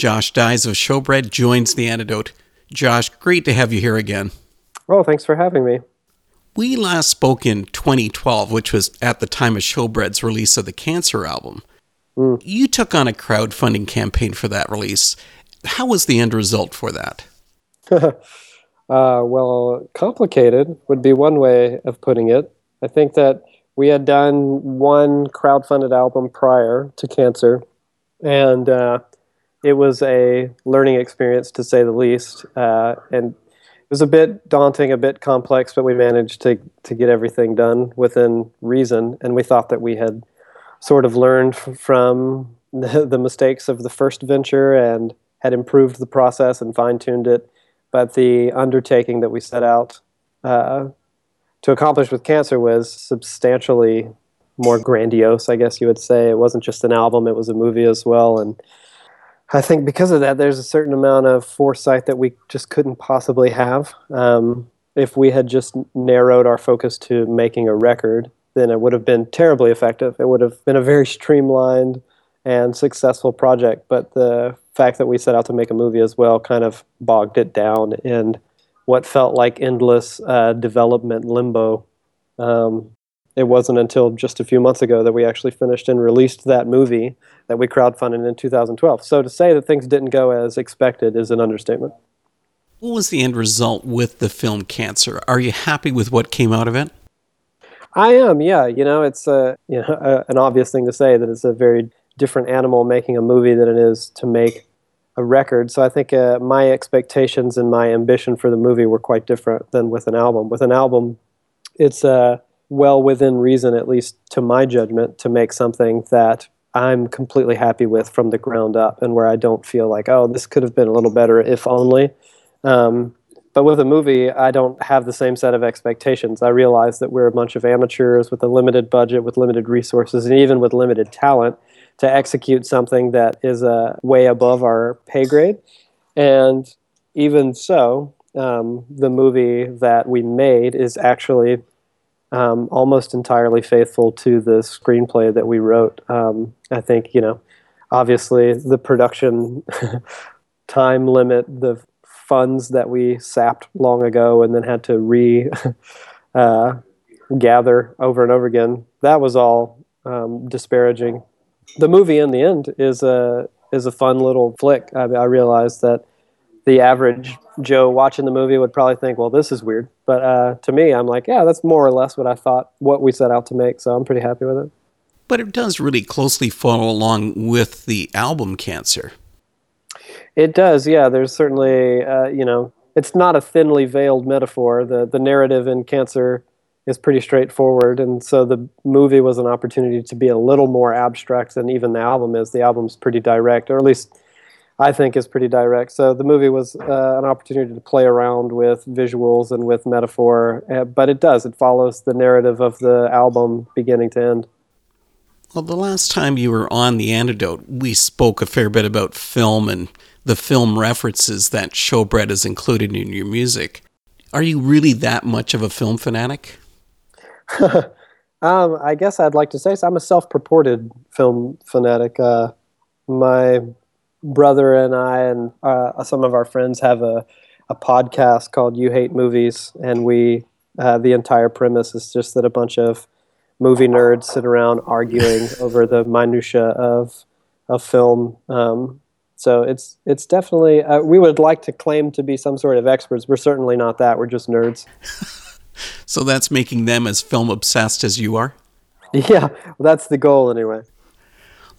Josh Dies of Showbread joins the antidote. Josh, great to have you here again. Oh, thanks for having me. We last spoke in 2012, which was at the time of Showbread's release of the Cancer album. Mm. You took on a crowdfunding campaign for that release. How was the end result for that? uh, well, complicated would be one way of putting it. I think that we had done one crowdfunded album prior to Cancer, and uh, it was a learning experience to say the least. Uh, and it was a bit daunting, a bit complex, but we managed to to get everything done within reason. And we thought that we had sort of learned from the, the mistakes of the first venture and had improved the process and fine tuned it. But the undertaking that we set out uh, to accomplish with Cancer was substantially more grandiose, I guess you would say. It wasn't just an album, it was a movie as well. And I think because of that, there's a certain amount of foresight that we just couldn't possibly have. Um, if we had just narrowed our focus to making a record, then it would have been terribly effective. It would have been a very streamlined and successful project. But the fact that we set out to make a movie as well kind of bogged it down in what felt like endless uh, development limbo. Um, it wasn't until just a few months ago that we actually finished and released that movie that we crowdfunded in 2012. So to say that things didn't go as expected is an understatement. What was the end result with the film Cancer? Are you happy with what came out of it? I am, yeah. You know, it's a, you know, a, an obvious thing to say that it's a very different animal making a movie than it is to make a record. So I think uh, my expectations and my ambition for the movie were quite different than with an album. With an album, it's uh, well within reason, at least to my judgment, to make something that I'm completely happy with from the ground up and where I don't feel like, oh, this could have been a little better if only. Um, but with a movie, I don't have the same set of expectations. I realize that we're a bunch of amateurs with a limited budget, with limited resources, and even with limited talent to execute something that is uh, way above our pay grade. And even so, um, the movie that we made is actually um, almost entirely faithful to the screenplay that we wrote. Um, I think, you know, obviously the production time limit, the funds that we sapped long ago and then had to re uh, gather over and over again, that was all um, disparaging. The movie in the end is a is a fun little flick. I, I realized that the average Joe watching the movie would probably think, "Well, this is weird," but uh, to me, I'm like, "Yeah, that's more or less what I thought, what we set out to make." So I'm pretty happy with it. But it does really closely follow along with the album Cancer. It does, yeah. There's certainly, uh, you know, it's not a thinly veiled metaphor. The the narrative in Cancer is pretty straightforward, and so the movie was an opportunity to be a little more abstract than even the album is. The album's pretty direct, or at least I think is pretty direct. So the movie was uh, an opportunity to play around with visuals and with metaphor, uh, but it does. It follows the narrative of the album beginning to end. Well, the last time you were on The Antidote, we spoke a fair bit about film and the film references that Showbread has included in your music. Are you really that much of a film fanatic? um, I guess I'd like to say so. I'm a self-purported film fanatic. Uh, my brother and I and uh, some of our friends have a, a podcast called "You Hate Movies," and we uh, the entire premise is just that a bunch of movie nerds sit around arguing over the minutia of of film. Um, so it's it's definitely uh, we would like to claim to be some sort of experts. We're certainly not that. We're just nerds. so that's making them as film obsessed as you are. Yeah, well, that's the goal anyway.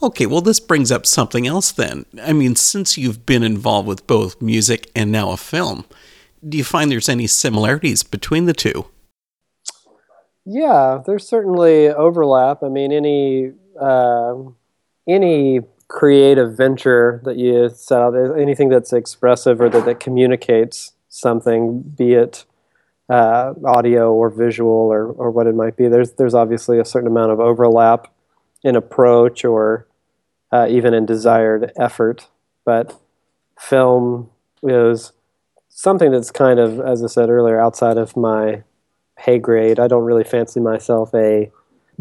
Okay, well, this brings up something else then. I mean, since you've been involved with both music and now a film, do you find there's any similarities between the two? Yeah, there's certainly overlap. I mean, any uh, any creative venture that you set out, anything that's expressive or that, that communicates something, be it uh, audio or visual or, or what it might be, there's there's obviously a certain amount of overlap in approach or uh, even in desired effort. But film is something that's kind of, as I said earlier, outside of my pay grade. I don't really fancy myself a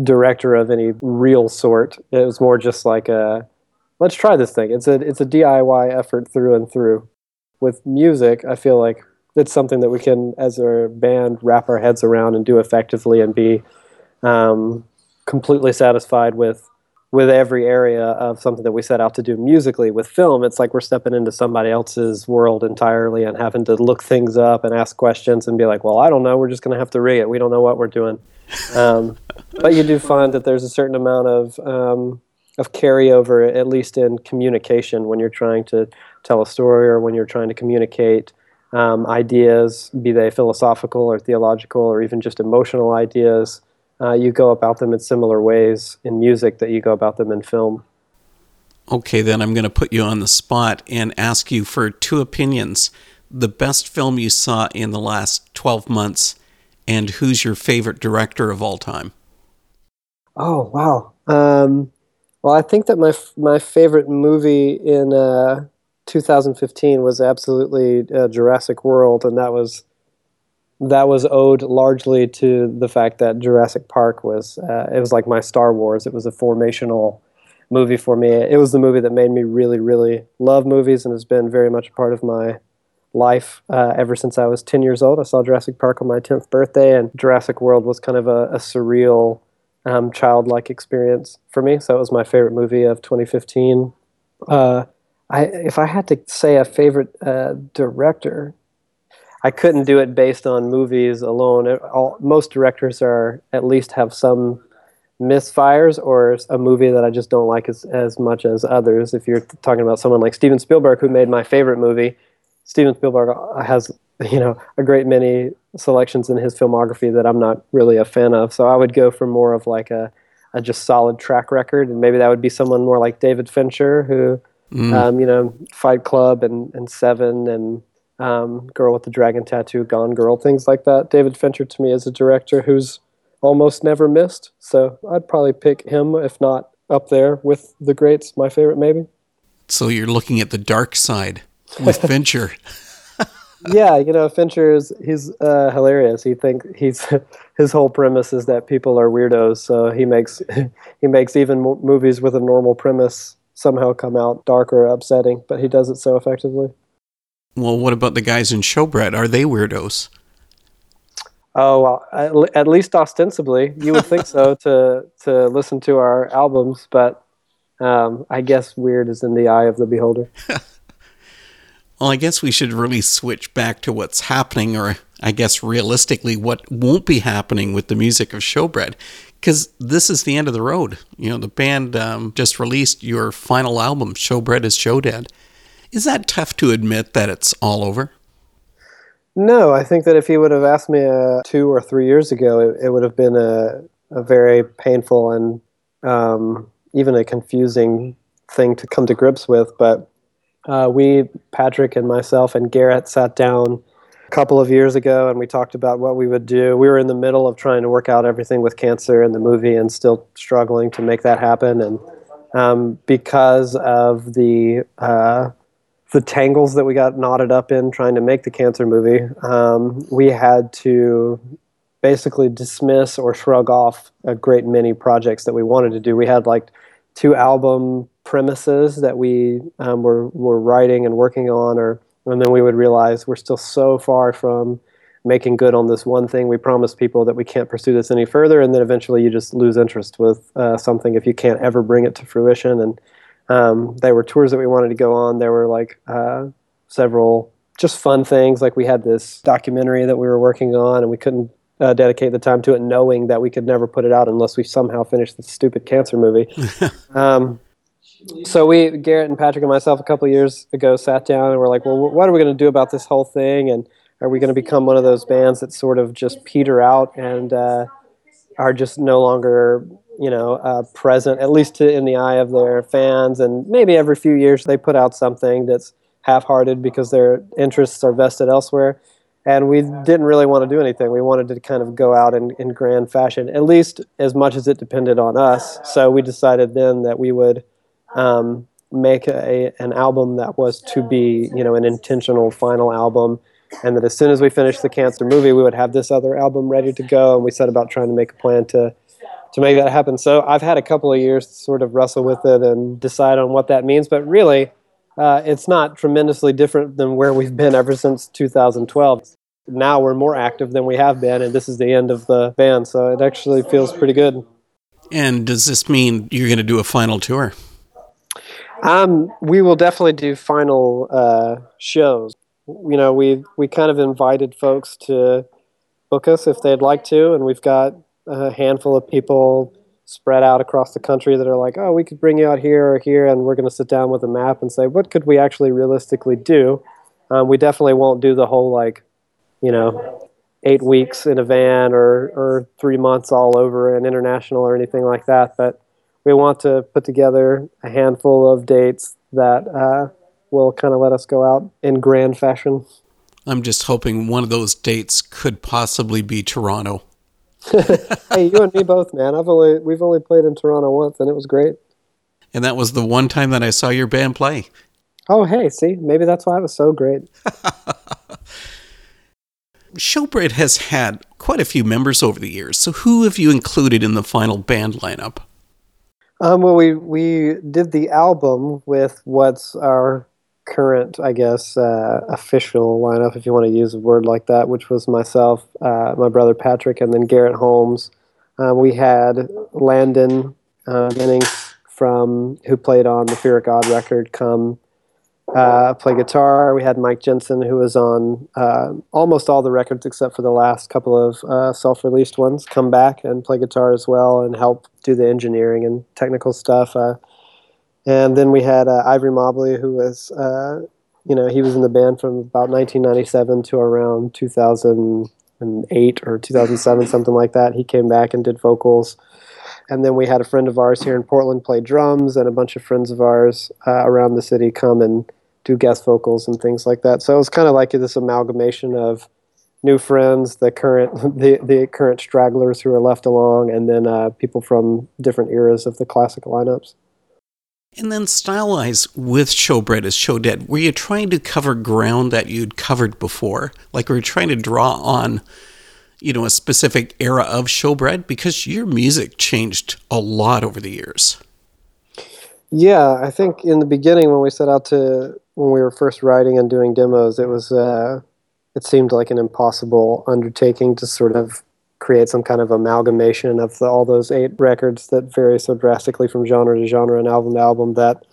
director of any real sort. It was more just like a let's try this thing. It's a it's a DIY effort through and through. With music, I feel like it's something that we can, as a band, wrap our heads around and do effectively and be um, completely satisfied with with every area of something that we set out to do musically. With film, it's like we're stepping into somebody else's world entirely and having to look things up and ask questions and be like, "Well, I don't know. We're just going to have to rig it. We don't know what we're doing." Um, but you do find that there's a certain amount of um, of carryover, at least in communication, when you're trying to tell a story or when you're trying to communicate um, ideas, be they philosophical or theological or even just emotional ideas. Uh, you go about them in similar ways in music that you go about them in film. Okay, then I'm going to put you on the spot and ask you for two opinions. The best film you saw in the last 12 months, and who's your favorite director of all time? Oh, wow. Um, well, I think that my my favorite movie in uh, 2015 was absolutely uh, Jurassic World, and that was that was owed largely to the fact that Jurassic Park was uh, it was like my Star Wars. It was a formational movie for me. It was the movie that made me really, really love movies, and has been very much a part of my life uh, ever since I was 10 years old. I saw Jurassic Park on my 10th birthday, and Jurassic World was kind of a, a surreal um, childlike experience for me. So it was my favorite movie of 2015. Uh, I, if I had to say a favorite uh, director, I couldn't do it based on movies alone. It, all, most directors are at least have some misfires or a movie that I just don't like as, as much as others. If you're talking about someone like Steven Spielberg, who made my favorite movie, Steven Spielberg has you know a great many selections in his filmography that I'm not really a fan of. So I would go for more of like a, a just solid track record, and maybe that would be someone more like David Fincher, who mm. um, you know Fight Club and and Seven and um, Girl with the Dragon Tattoo, Gone Girl, things like that. David Fincher to me is a director who's almost never missed. So I'd probably pick him, if not up there with the greats. My favorite, maybe. So you're looking at the dark side with Fincher yeah, you know, Fincher is he's uh, hilarious. He thinks he's his whole premise is that people are weirdos, so he makes he makes even movies with a normal premise somehow come out dark or upsetting, but he does it so effectively. Well, what about the guys in Showbread? Are they weirdos? Oh well, at, least ostensibly, you would think so to to listen to our albums, but um, I guess weird is in the eye of the beholder. Well, I guess we should really switch back to what's happening, or I guess realistically, what won't be happening with the music of Showbread, because this is the end of the road. You know, the band um, just released your final album, Showbread is Show Dead. Is that tough to admit that it's all over? No, I think that if you would have asked me uh, two or three years ago, it, it would have been a, a very painful and um, even a confusing thing to come to grips with. But uh, we, Patrick and myself and Garrett, sat down a couple of years ago and we talked about what we would do. We were in the middle of trying to work out everything with cancer and the movie and still struggling to make that happen. And um, because of the uh, the tangles that we got knotted up in trying to make the cancer movie, um, we had to basically dismiss or shrug off a great many projects that we wanted to do. We had like two album premises that we um, were, were writing and working on, or and then we would realize we're still so far from making good on this one thing we promised people that we can't pursue this any further, and then eventually you just lose interest with uh, something if you can't ever bring it to fruition. And um, there were tours that we wanted to go on. There were like uh, several just fun things, like we had this documentary that we were working on, and we couldn't uh, dedicate the time to it, knowing that we could never put it out unless we somehow finished the stupid cancer movie. um, so we Garrett and Patrick and myself a couple years ago sat down and we're like, well, what are we going to do about this whole thing? And are we going to become one of those bands that sort of just peter out and uh, are just no longer, you know, uh, present at least to, in the eye of their fans? And maybe every few years they put out something that's half-hearted because their interests are vested elsewhere. And we didn't really want to do anything. We wanted to kind of go out in, in grand fashion, at least as much as it depended on us. So we decided then that we would um, make a, an album that was to be, you know, an intentional final album, and that as soon as we finished the cancer movie, we would have this other album ready to go. And we set about trying to make a plan to to make that happen. So I've had a couple of years to sort of wrestle with it and decide on what that means. But really, uh, it's not tremendously different than where we've been ever since 2012. Now we're more active than we have been, and this is the end of the band. So it actually feels pretty good. And does this mean you're going to do a final tour? Um, we will definitely do final uh, shows. You know, we we kind of invited folks to book us if they'd like to, and we've got a handful of people spread out across the country that are like, oh, we could bring you out here or here, and we're going to sit down with a map and say, what could we actually realistically do? Um, we definitely won't do the whole like, you know, eight weeks in a van or or three months all over an international or anything like that, but we want to put together a handful of dates that uh, will kind of let us go out in grand fashion. I'm just hoping one of those dates could possibly be Toronto. hey, you and me both, man. I've only we've only played in Toronto once, and it was great. And that was the one time that I saw your band play. Oh, hey, see, maybe that's why it was so great. Showbread has had quite a few members over the years. So, who have you included in the final band lineup? Um, well, we we did the album with what's our current, I guess, uh, official lineup, if you want to use a word like that, which was myself, uh, my brother Patrick, and then Garrett Holmes. Uh, we had Landon Jennings from who played on the Fear of God record come uh, play guitar. We had Mike Jensen, who was on uh, almost all the records except for the last couple of uh, self released ones, come back and play guitar as well and help do the engineering and technical stuff. And then we had uh, Ivory Mobley, who was, uh, you know, he was in the band from about 1997 to around 2008 or 2007, something like that. He came back and did vocals and then we had a friend of ours here in Portland play drums, and a bunch of friends of ours uh, around the city come and do guest vocals and things like that. So it was kind of like this amalgamation of new friends, the current the, the current stragglers who are left along, and then uh, people from different eras of the classic lineups. And then style-wise, with Showbread as Show Dead, were you trying to cover ground that you'd covered before? Like were you trying to draw on, you know, a specific era of Showbread? Because your music changed a lot over the years. Yeah, I think in the beginning when we set out to when we were first writing and doing demos, it was uh, it seemed like an impossible undertaking to sort of create some kind of amalgamation of the, all those eight records that vary so drastically from genre to genre and album to album that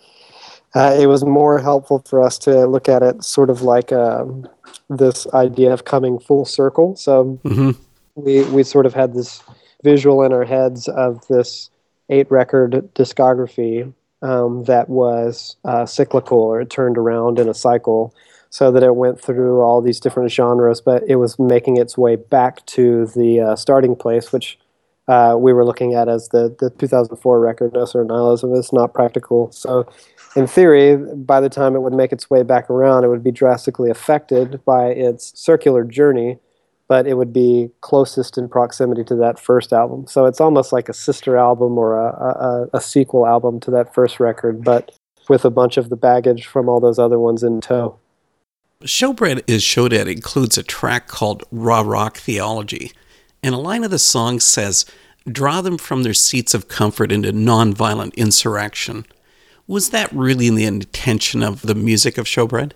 uh, it was more helpful for us to look at it sort of like um, this idea of coming full circle. So mm-hmm. we we sort of had this visual in our heads of this eight record discography um, that was uh, cyclical or it turned around in a cycle so that it went through all these different genres, but it was making its way back to the uh, starting place, which uh, we were looking at as the, the 2004 record, No Sir, Nihilism is not practical. So, in theory, by the time it would make its way back around, it would be drastically affected by its circular journey but it would be closest in proximity to that first album. So it's almost like a sister album or a, a, a, sequel album to that first record, but with a bunch of the baggage from all those other ones in tow. Showbread is Show Dead includes a track called Raw Rock Theology, and a line of the song says, Draw them from their seats of comfort into nonviolent insurrection. Was that really the intention of the music of Showbread?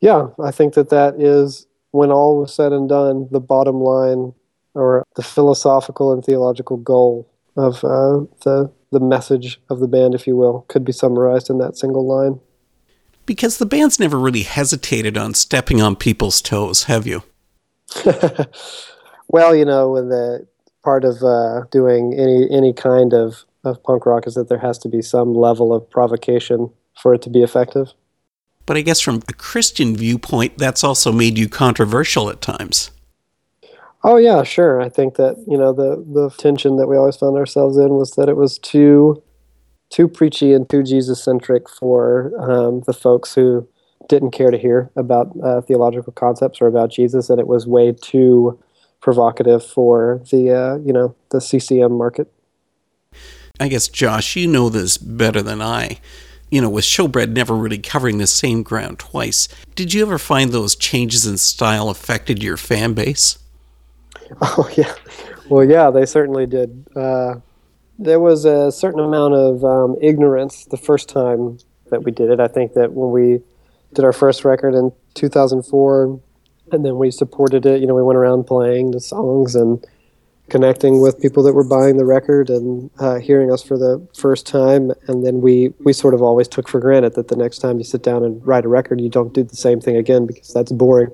Yeah, I think that that is when all was said and done, the bottom line or the philosophical and theological goal of uh, the the message of the band, if you will, could be summarized in that single line. Because the band's never really hesitated on stepping on people's toes, have you? well, you know, when the part of uh, doing any any kind of, of punk rock is that there has to be some level of provocation for it to be effective. But I guess from a Christian viewpoint, that's also made you controversial at times. Oh yeah, sure. I think that you know the the tension that we always found ourselves in was that it was too too preachy and too Jesus centric for um, the folks who didn't care to hear about uh, theological concepts or about Jesus, and it was way too provocative for the uh, you know the CCM market. I guess Josh, you know this better than I you know, with Showbread never really covering the same ground twice, did you ever find those changes in style affected your fan base? Oh yeah, well yeah, they certainly did. Uh, there was a certain amount of um, ignorance the first time that we did it. I think that when we did our first record in 2004, and then we supported it, you know, we went around playing the songs and connecting with people that were buying the record and uh, hearing us for the first time. And then we, we sort of always took for granted that the next time you sit down and write a record, you don't do the same thing again because that's boring.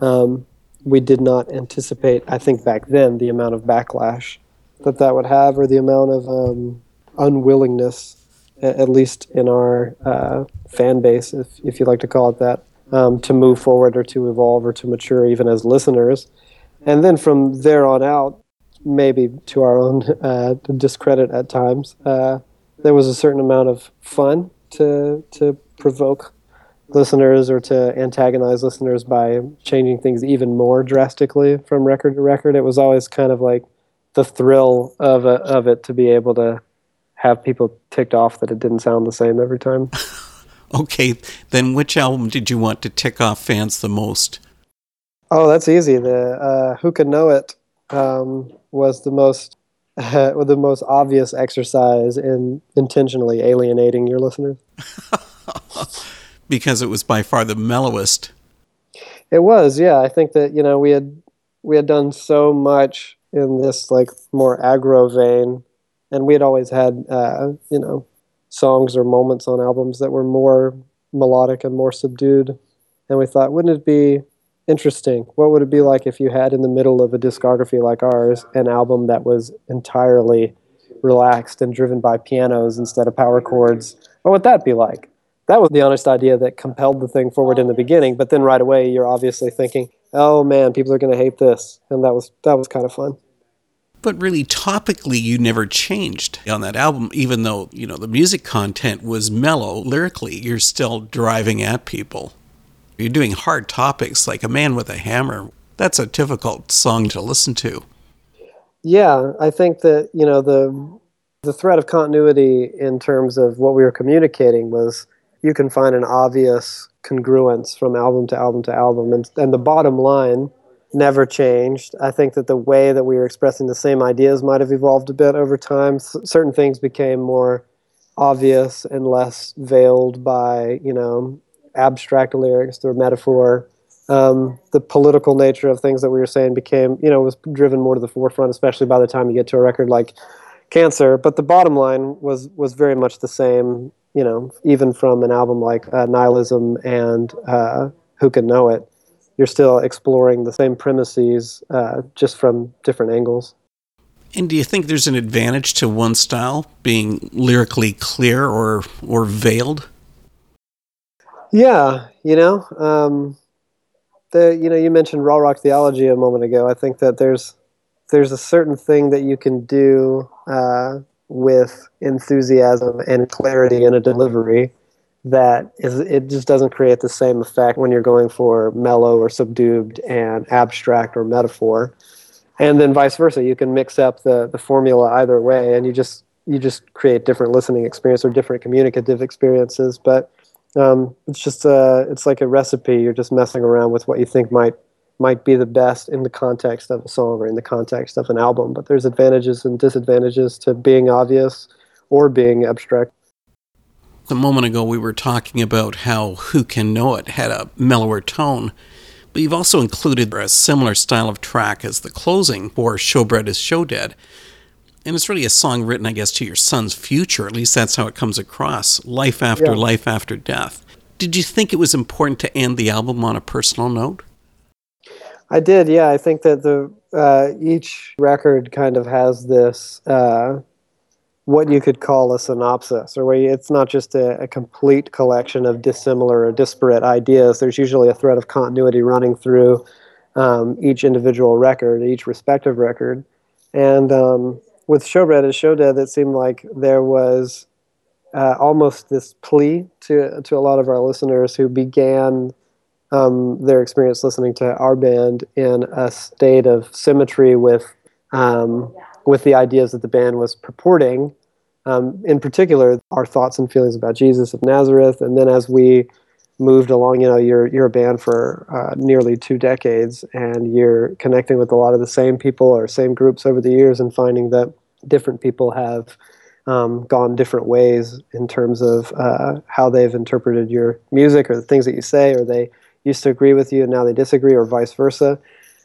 Um, we did not anticipate, I think back then, the amount of backlash that that would have or the amount of um, unwillingness, at least in our uh, fan base, if, if you like to call it that, um, to move forward or to evolve or to mature even as listeners. And then from there on out, maybe to our own uh, discredit at times, uh, there was a certain amount of fun to to provoke listeners or to antagonize listeners by changing things even more drastically from record to record. It was always kind of like the thrill of a, of it to be able to have people ticked off that it didn't sound the same every time. okay, then which album did you want to tick off fans the most? Oh, that's easy. The uh, Who Can Know It um, was the most uh, the most obvious exercise in intentionally alienating your listeners. because it was by far the mellowest. It was, yeah. I think that you know we had we had done so much in this like more aggro vein, and we had always had uh, you know songs or moments on albums that were more melodic and more subdued, and we thought, wouldn't it be interesting. What would it be like if you had in the middle of a discography like ours an album that was entirely relaxed and driven by pianos instead of power chords? What would that be like? That was the honest idea that compelled the thing forward in the beginning, but then right away you're obviously thinking, "Oh man, people are going to hate this." And that was that was kind of fun. But really topically you never changed on that album even though, you know, the music content was mellow lyrically, you're still driving at people. You're doing hard topics like A Man with a Hammer. That's a difficult song to listen to. Yeah, I think that, you know, the the threat of continuity in terms of what we were communicating was you can find an obvious congruence from album to album to album and, and the bottom line never changed. I think that the way that we were expressing the same ideas might have evolved a bit over time. S- certain things became more obvious and less veiled by, you know, abstract lyrics through metaphor. Um, the political nature of things that we were saying became, you know, was driven more to the forefront, especially by the time you get to a record like Cancer. But the bottom line was was very much the same, you know, even from an album like uh, Nihilism and uh, Who Can Know It. You're still exploring the same premises, uh, just from different angles. And do you think there's an advantage to one style being lyrically clear or or veiled? Yeah, you know, um, the you know you mentioned raw rock theology a moment ago. I think that there's there's a certain thing that you can do uh, with enthusiasm and clarity in a delivery that is it just doesn't create the same effect when you're going for mellow or subdued and abstract or metaphor and then vice versa you can mix up the the formula either way and you just you just create different listening experience or different communicative experiences but um, it's just a, it's like a recipe. You're just messing around with what you think might might be the best in the context of a song or in the context of an album. But there's advantages and disadvantages to being obvious or being abstract. A moment ago, we were talking about how Who Can Know It had a mellower tone, but you've also included a similar style of track as the closing for Showbread is Show Dead and it's really a song written, I guess, to your son's future. At least that's how it comes across life after yeah. life after death. Did you think it was important to end the album on a personal note? I did, yeah. I think that the uh, each record kind of has this uh, what you could call a synopsis, or where it's not just a, a, complete collection of dissimilar or disparate ideas. There's usually a thread of continuity running through um, each individual record, each respective record, and um, with Showbread and Show Dead, it seemed like there was uh, almost this plea to to a lot of our listeners who began um, their experience listening to our band in a state of symmetry with um, with the ideas that the band was purporting. Um, in particular, our thoughts and feelings about Jesus of Nazareth, and then as we moved along, you know, you're you're a band for uh, nearly two decades, and you're connecting with a lot of the same people or same groups over the years, and finding that different people have um, gone different ways in terms of uh, how they've interpreted your music or the things that you say, or they used to agree with you and now they disagree, or vice versa.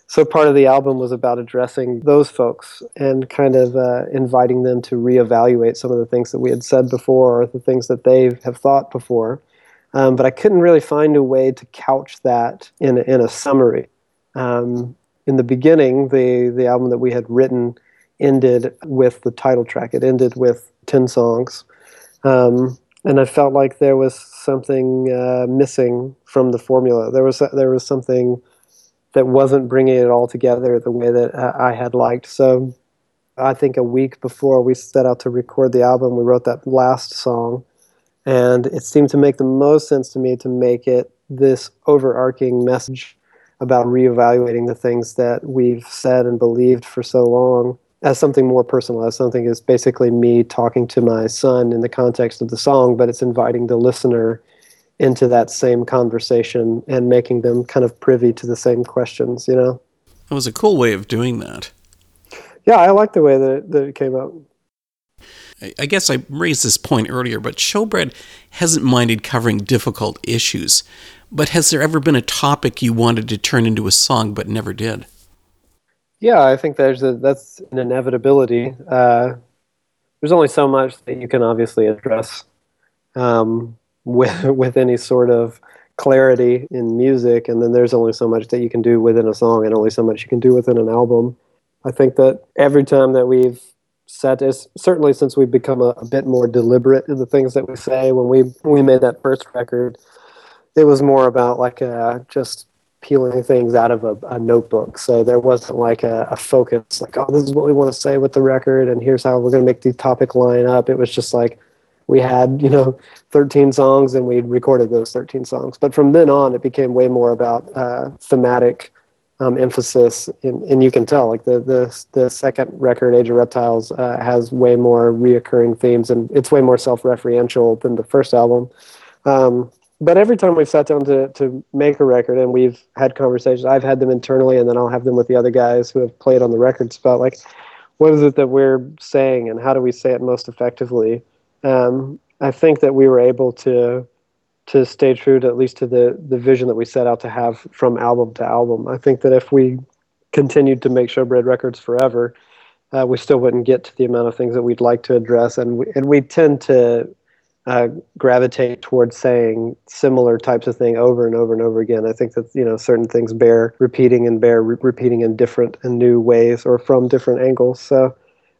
So part of the album was about addressing those folks and kind of uh, inviting them to reevaluate some of the things that we had said before or the things that they have thought before. Um, but I couldn't really find a way to couch that in, in a summary. Um, in the beginning, the, the album that we had written ended with the title track. It ended with 10 songs. Um, and I felt like there was something uh, missing from the formula. There was, there was something that wasn't bringing it all together the way that uh, I had liked. So I think a week before we set out to record the album, we wrote that last song. And it seemed to make the most sense to me to make it this overarching message about reevaluating the things that we've said and believed for so long as something more personal, as something is basically me talking to my son in the context of the song, but it's inviting the listener into that same conversation and making them kind of privy to the same questions, you know? That was a cool way of doing that. Yeah, I like the way that it, that it came out. I guess I raised this point earlier, but Showbread hasn't minded covering difficult issues. But has there ever been a topic you wanted to turn into a song but never did? Yeah, I think there's a, that's an inevitability. Uh, there's only so much that you can obviously address. Um, with with any sort of clarity in music and then there's only so much that you can do within a song and only so much you can do within an album i think that every time that we've set is certainly since we've become a, a, bit more deliberate in the things that we say when we we made that first record it was more about like uh, just peeling things out of a, a notebook. So there wasn't like a, a, focus like oh this is what we want to say with the record and here's how we're going to make the topic line up. It was just like we had you know 13 songs and we recorded those 13 songs. But from then on it became way more about uh, thematic um, emphasis in, and you can tell like the, the the second record age of reptiles uh, has way more reoccurring themes and it's way more self-referential than the first album. Um, but every time we've sat down to, to make a record and we've had conversations i've had them internally and then i'll have them with the other guys who have played on the records about like what is it that we're saying and how do we say it most effectively? Um, I think that we were able to to stay true to at least to the the vision that we set out to have from album to album. I think that if we continued to make Showbread records forever, uh, we still wouldn't get to the amount of things that we'd like to address, and we, and we tend to uh, gravitate towards saying similar types of thing over and over and over again. I think that you know certain things bear repeating and bear re- repeating in different and new ways or from different angles. So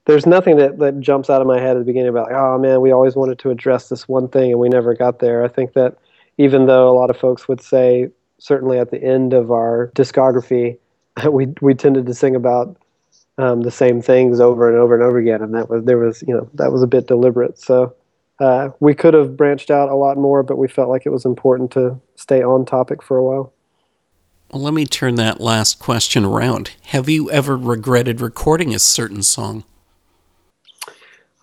there's nothing that, that jumps out of my head at the beginning about like, oh man, we always wanted to address this one thing and we never got there. I think that even though a lot of folks would say, certainly at the end of our discography, we we tended to sing about um, the same things over and over and over again, and that was there was you know that was a bit deliberate. So uh, we could have branched out a lot more, but we felt like it was important to stay on topic for a while. Well, let me turn that last question around. Have you ever regretted recording a certain song?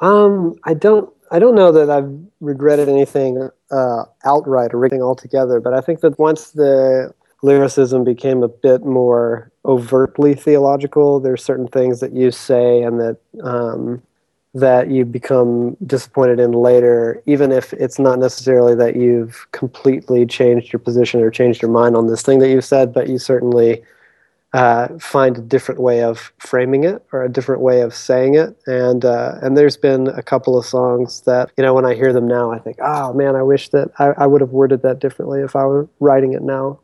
Um, I don't. I don't know that I've regretted anything uh, outright or anything altogether, but I think that once the lyricism became a bit more overtly theological, there's certain things that you say and that um, that you become disappointed in later, even if it's not necessarily that you've completely changed your position or changed your mind on this thing that you said, but you certainly uh, find a different way of framing it or a different way of saying it. And uh, and there's been a couple of songs that you know when I hear them now, I think, oh man, I wish that I, I would have worded that differently if I were writing it now.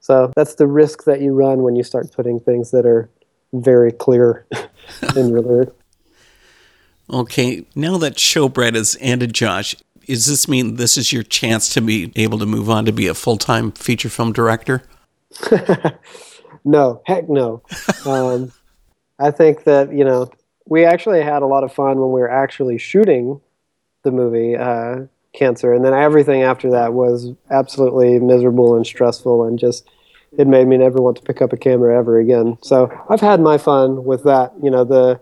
So that's the risk that you run when you start putting things that are very clear in your lyrics. Okay, now that Showbread has ended, Josh, does this mean this is your chance to be able to move on to be a full time feature film director? no, heck no. Um, I think that you know we actually had a lot of fun when we were actually shooting the movie uh, Cancer, and then everything after that was absolutely miserable and stressful, and just it made me never want to pick up a camera ever again. So I've had my fun with that. You know the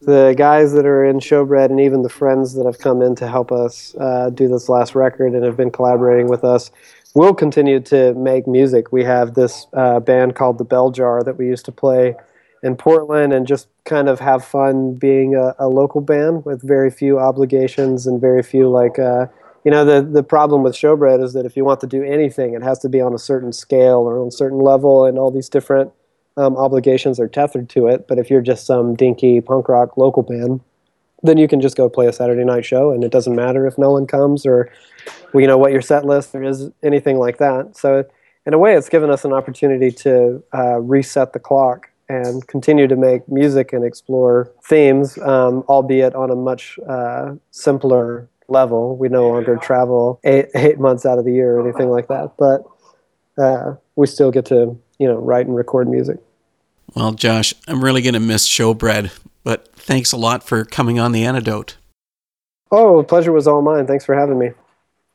the guys that are in Showbread and even the friends that have come in to help us uh, do this last record and have been collaborating with us we'll continue to make music. We have this uh, band called the Bell Jar that we used to play in Portland and just kind of have fun being a, a local band with very few obligations and very few like uh, you know the the problem with showbread is that if you want to do anything it has to be on a certain scale or on a certain level and all these different um, obligations are tethered to it but if you're just some dinky punk rock local band then you can just go play a saturday night show and it doesn't matter if no one comes or you know what your set list or is anything like that so in a way it's given us an opportunity to uh, reset the clock and continue to make music and explore themes, um, albeit on a much uh, simpler level. We no longer travel eight, eight months out of the year or anything like that, but uh, we still get to you know write and record music. Well, Josh, I'm really going to miss Showbread, but thanks a lot for coming on the antidote. Oh, pleasure was all mine. Thanks for having me.